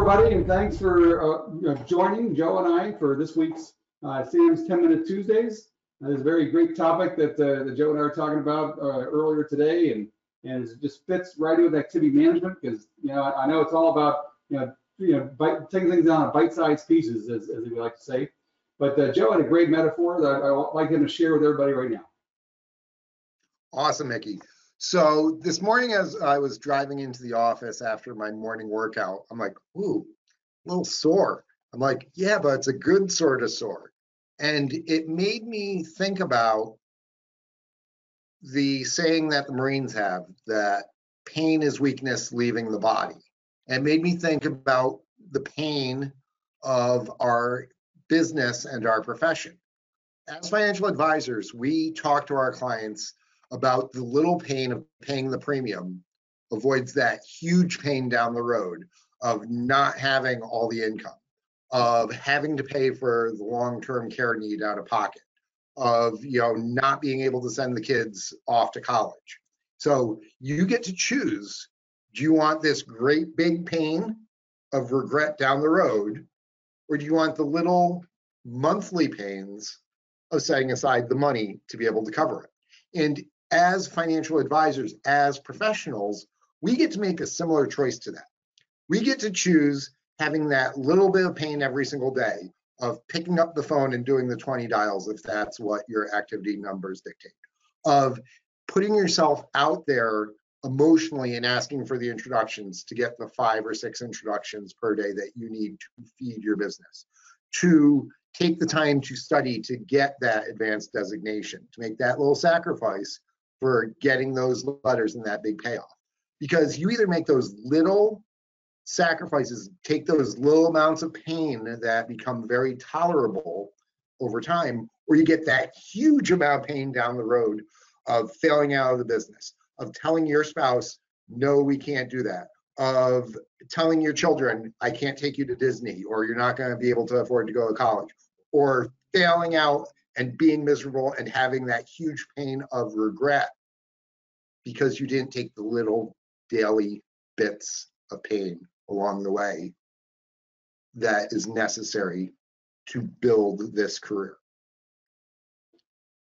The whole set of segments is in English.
everybody, and thanks for uh, joining Joe and I for this week's uh, Sam's 10 Minute Tuesdays. Uh, this is a very great topic that, uh, that Joe and I were talking about uh, earlier today, and and it just fits right in with activity management because you know I, I, know it's all about you know you know bite, taking things down in bite-sized pieces, as, as we like to say. But uh, Joe had a great metaphor that I, I'd like him to share with everybody right now. Awesome, Mickey. So this morning, as I was driving into the office after my morning workout, I'm like, ooh, a little sore. I'm like, yeah, but it's a good sort of sore. And it made me think about the saying that the Marines have that pain is weakness leaving the body. And made me think about the pain of our business and our profession. As financial advisors, we talk to our clients about the little pain of paying the premium avoids that huge pain down the road of not having all the income, of having to pay for the long-term care need out of pocket, of you know not being able to send the kids off to college. So you get to choose, do you want this great big pain of regret down the road, or do you want the little monthly pains of setting aside the money to be able to cover it? And as financial advisors, as professionals, we get to make a similar choice to that. We get to choose having that little bit of pain every single day of picking up the phone and doing the 20 dials if that's what your activity numbers dictate, of putting yourself out there emotionally and asking for the introductions to get the five or six introductions per day that you need to feed your business, to take the time to study to get that advanced designation, to make that little sacrifice for getting those letters and that big payoff. Because you either make those little sacrifices, take those little amounts of pain that become very tolerable over time, or you get that huge amount of pain down the road of failing out of the business, of telling your spouse, no, we can't do that, of telling your children, I can't take you to Disney, or you're not going to be able to afford to go to college, or failing out and being miserable and having that huge pain of regret because you didn't take the little daily bits of pain along the way that is necessary to build this career.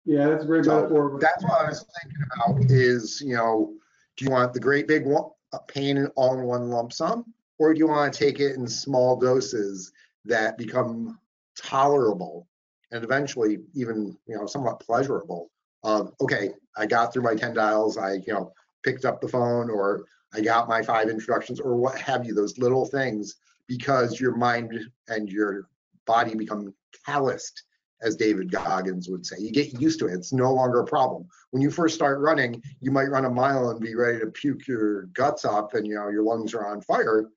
Yeah, that's a great so metaphor. That's what I was thinking about is, you know, do you want the great big one, uh, pain in all in one lump sum, or do you want to take it in small doses that become tolerable and eventually even you know somewhat pleasurable of okay i got through my 10 dials i you know picked up the phone or i got my five introductions or what have you those little things because your mind and your body become calloused as david goggins would say. You get used to it. It's no longer a problem. When you first start running you might run a mile and be ready to puke your guts up and you know your lungs are on fire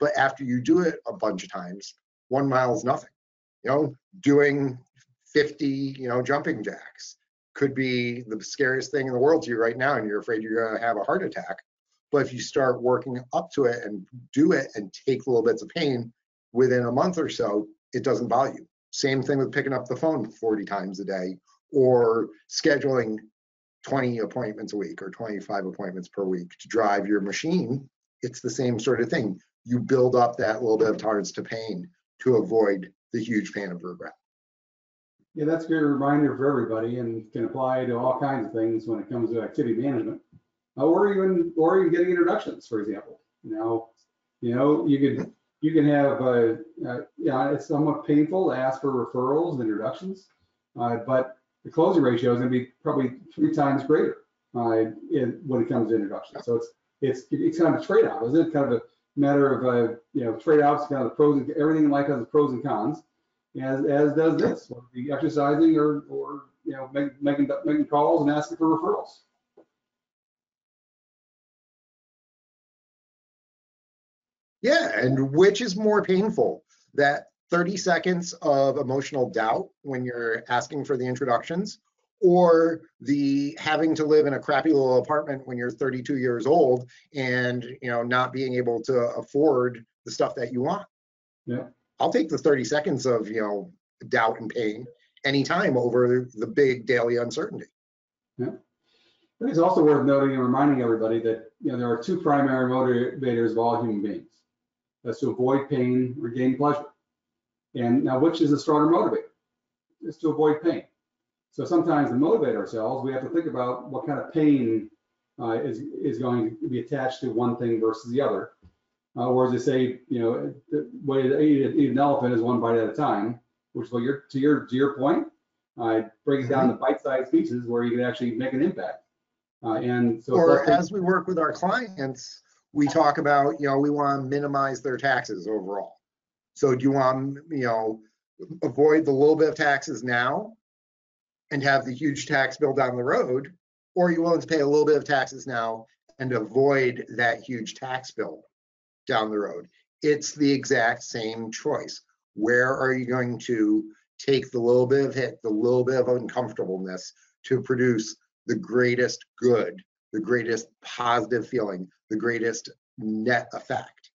but after you do it a bunch of times one mile is nothing. You know, doing 50, you know, jumping jacks could be the scariest thing in the world to you right now, and you're afraid you're going to have a heart attack. But if you start working up to it and do it and take little bits of pain within a month or so, it doesn't bother you. Same thing with picking up the phone 40 times a day or scheduling 20 appointments a week or 25 appointments per week to drive your machine. It's the same sort of thing. You build up that little bit of tolerance to pain to avoid the huge pain of regret. Yeah, that's a good reminder for everybody and can apply to all kinds of things when it comes to activity management. Uh, or even or even getting introductions, for example. You know, you know, you can you can have uh, uh, yeah, it's somewhat painful to ask for referrals and introductions, uh, but the closing ratio is going to be probably three times greater uh, in, when it comes to introductions. So it's it's it's kind of a trade-off, isn't it? Kind of a matter of uh, you know trade-offs, kind of the pros and everything in life has pros and cons, as as does this, be exercising or or you know make, making making calls and asking for referrals. Yeah, and which is more painful, that 30 seconds of emotional doubt when you're asking for the introductions, or the having to live in a crappy little apartment when you're 32 years old and you know not being able to afford the stuff that you want yeah i'll take the 30 seconds of you know doubt and pain anytime over the big daily uncertainty yeah it's also worth noting and reminding everybody that you know there are two primary motivators of all human beings That's to avoid pain or gain pleasure. And now, which is a stronger motivator? It's to avoid pain. So sometimes to motivate ourselves, we have to think about what kind of pain uh, is is going to be attached to one thing versus the other. Uh, or as they say, you know, the way to eat, eat an elephant is one bite at a time. Which, well, your to your to your point, uh, break it down the bite-sized pieces where you can actually make an impact. Uh, and so, Or as we work with our clients, we talk about, you know, we want to minimize their taxes overall. So do you want, you know, avoid the little bit of taxes now and have the huge tax bill down the road? Or are you willing to pay a little bit of taxes now and avoid that huge tax bill down the road? It's the exact same choice. Where are you going to take the little bit of hit, the little bit of uncomfortableness to produce the greatest good, the greatest positive feeling, the greatest net effect.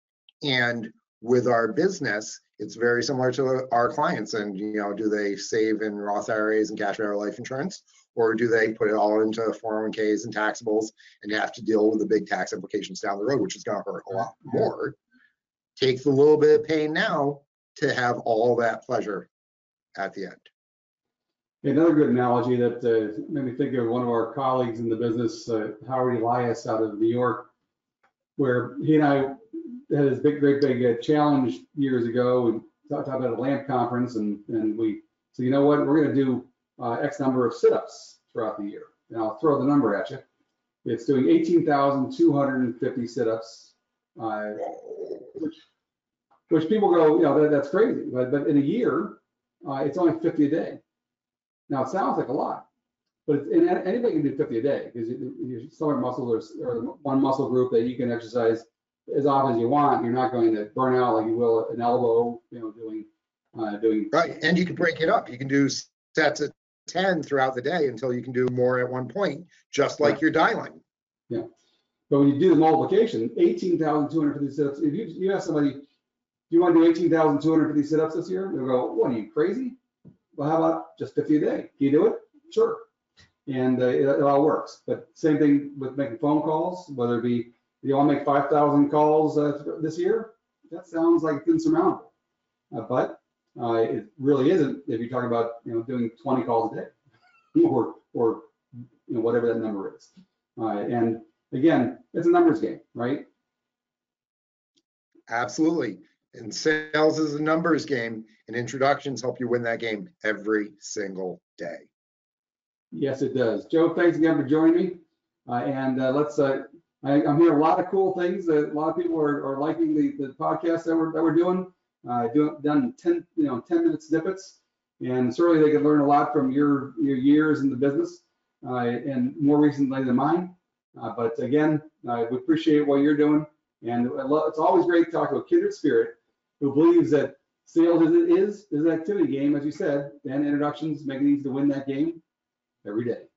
And with our business, it's very similar to our clients. And, you know, do they save in Roth IRAs and cash value life insurance? Or do they put it all into 401ks and taxables and have to deal with the big tax implications down the road, which is going to hurt a lot more? Take the little bit of pain now to have all that pleasure at the end. Another good analogy that uh, made me think of one of our colleagues in the business, uh, Howard Elias out of New York, where he and I had this big, great big uh, challenge years ago. We talked about a LAMP conference and, and we said, you know what, we're going to do uh, X number of sit-ups throughout the year. And I'll throw the number at you. It's doing 18,250 sit-ups, uh, which, which people go, you know, that, that's crazy. But, but in a year, uh, it's only 50 a day. Now, it sounds like a lot, but anybody can do 50 a day because your stomach muscles are, are one muscle group that you can exercise as often as you want. You're not going to burn out like you will an elbow, you know, doing, uh, doing. Right, and you can break it up. You can do sets of 10 throughout the day until you can do more at one point, just like your dialing. Yeah. But when you do the multiplication, 18,250 sit-ups, if you, you ask somebody, do you want to do 18,250 sit-ups this year? They'll go, what, are you crazy? Well, how about just 50 a day? Can you do it? Sure. And uh, it, it all works. But same thing with making phone calls, whether it be, you want to make 5,000 calls uh, this year? That sounds like insurmountable. Uh, but uh, it really isn't if you're talking about, you know, doing 20 calls a day or, or, you know, whatever that number is. Uh, and again, it's a numbers game, right? Absolutely. And sales is a numbers game, and introductions help you win that game every single day. Yes, it does. Joe, thanks again for joining me. Uh, and uh, let's, uh, I, I'm hearing a lot of cool things. that a lot of people are, are liking the, the podcast that we're, that we're doing. Uh, doing done 10, you know, 10 minute snippets. And certainly they can learn a lot from your, your years in the business uh, and more recently than mine. Uh, but again, uh, we appreciate what you're doing. And I love, it's always great to talk to a kindred spirit who believes that sales is, is, is an activity game, as you said, and introductions make it easy to win that game every day.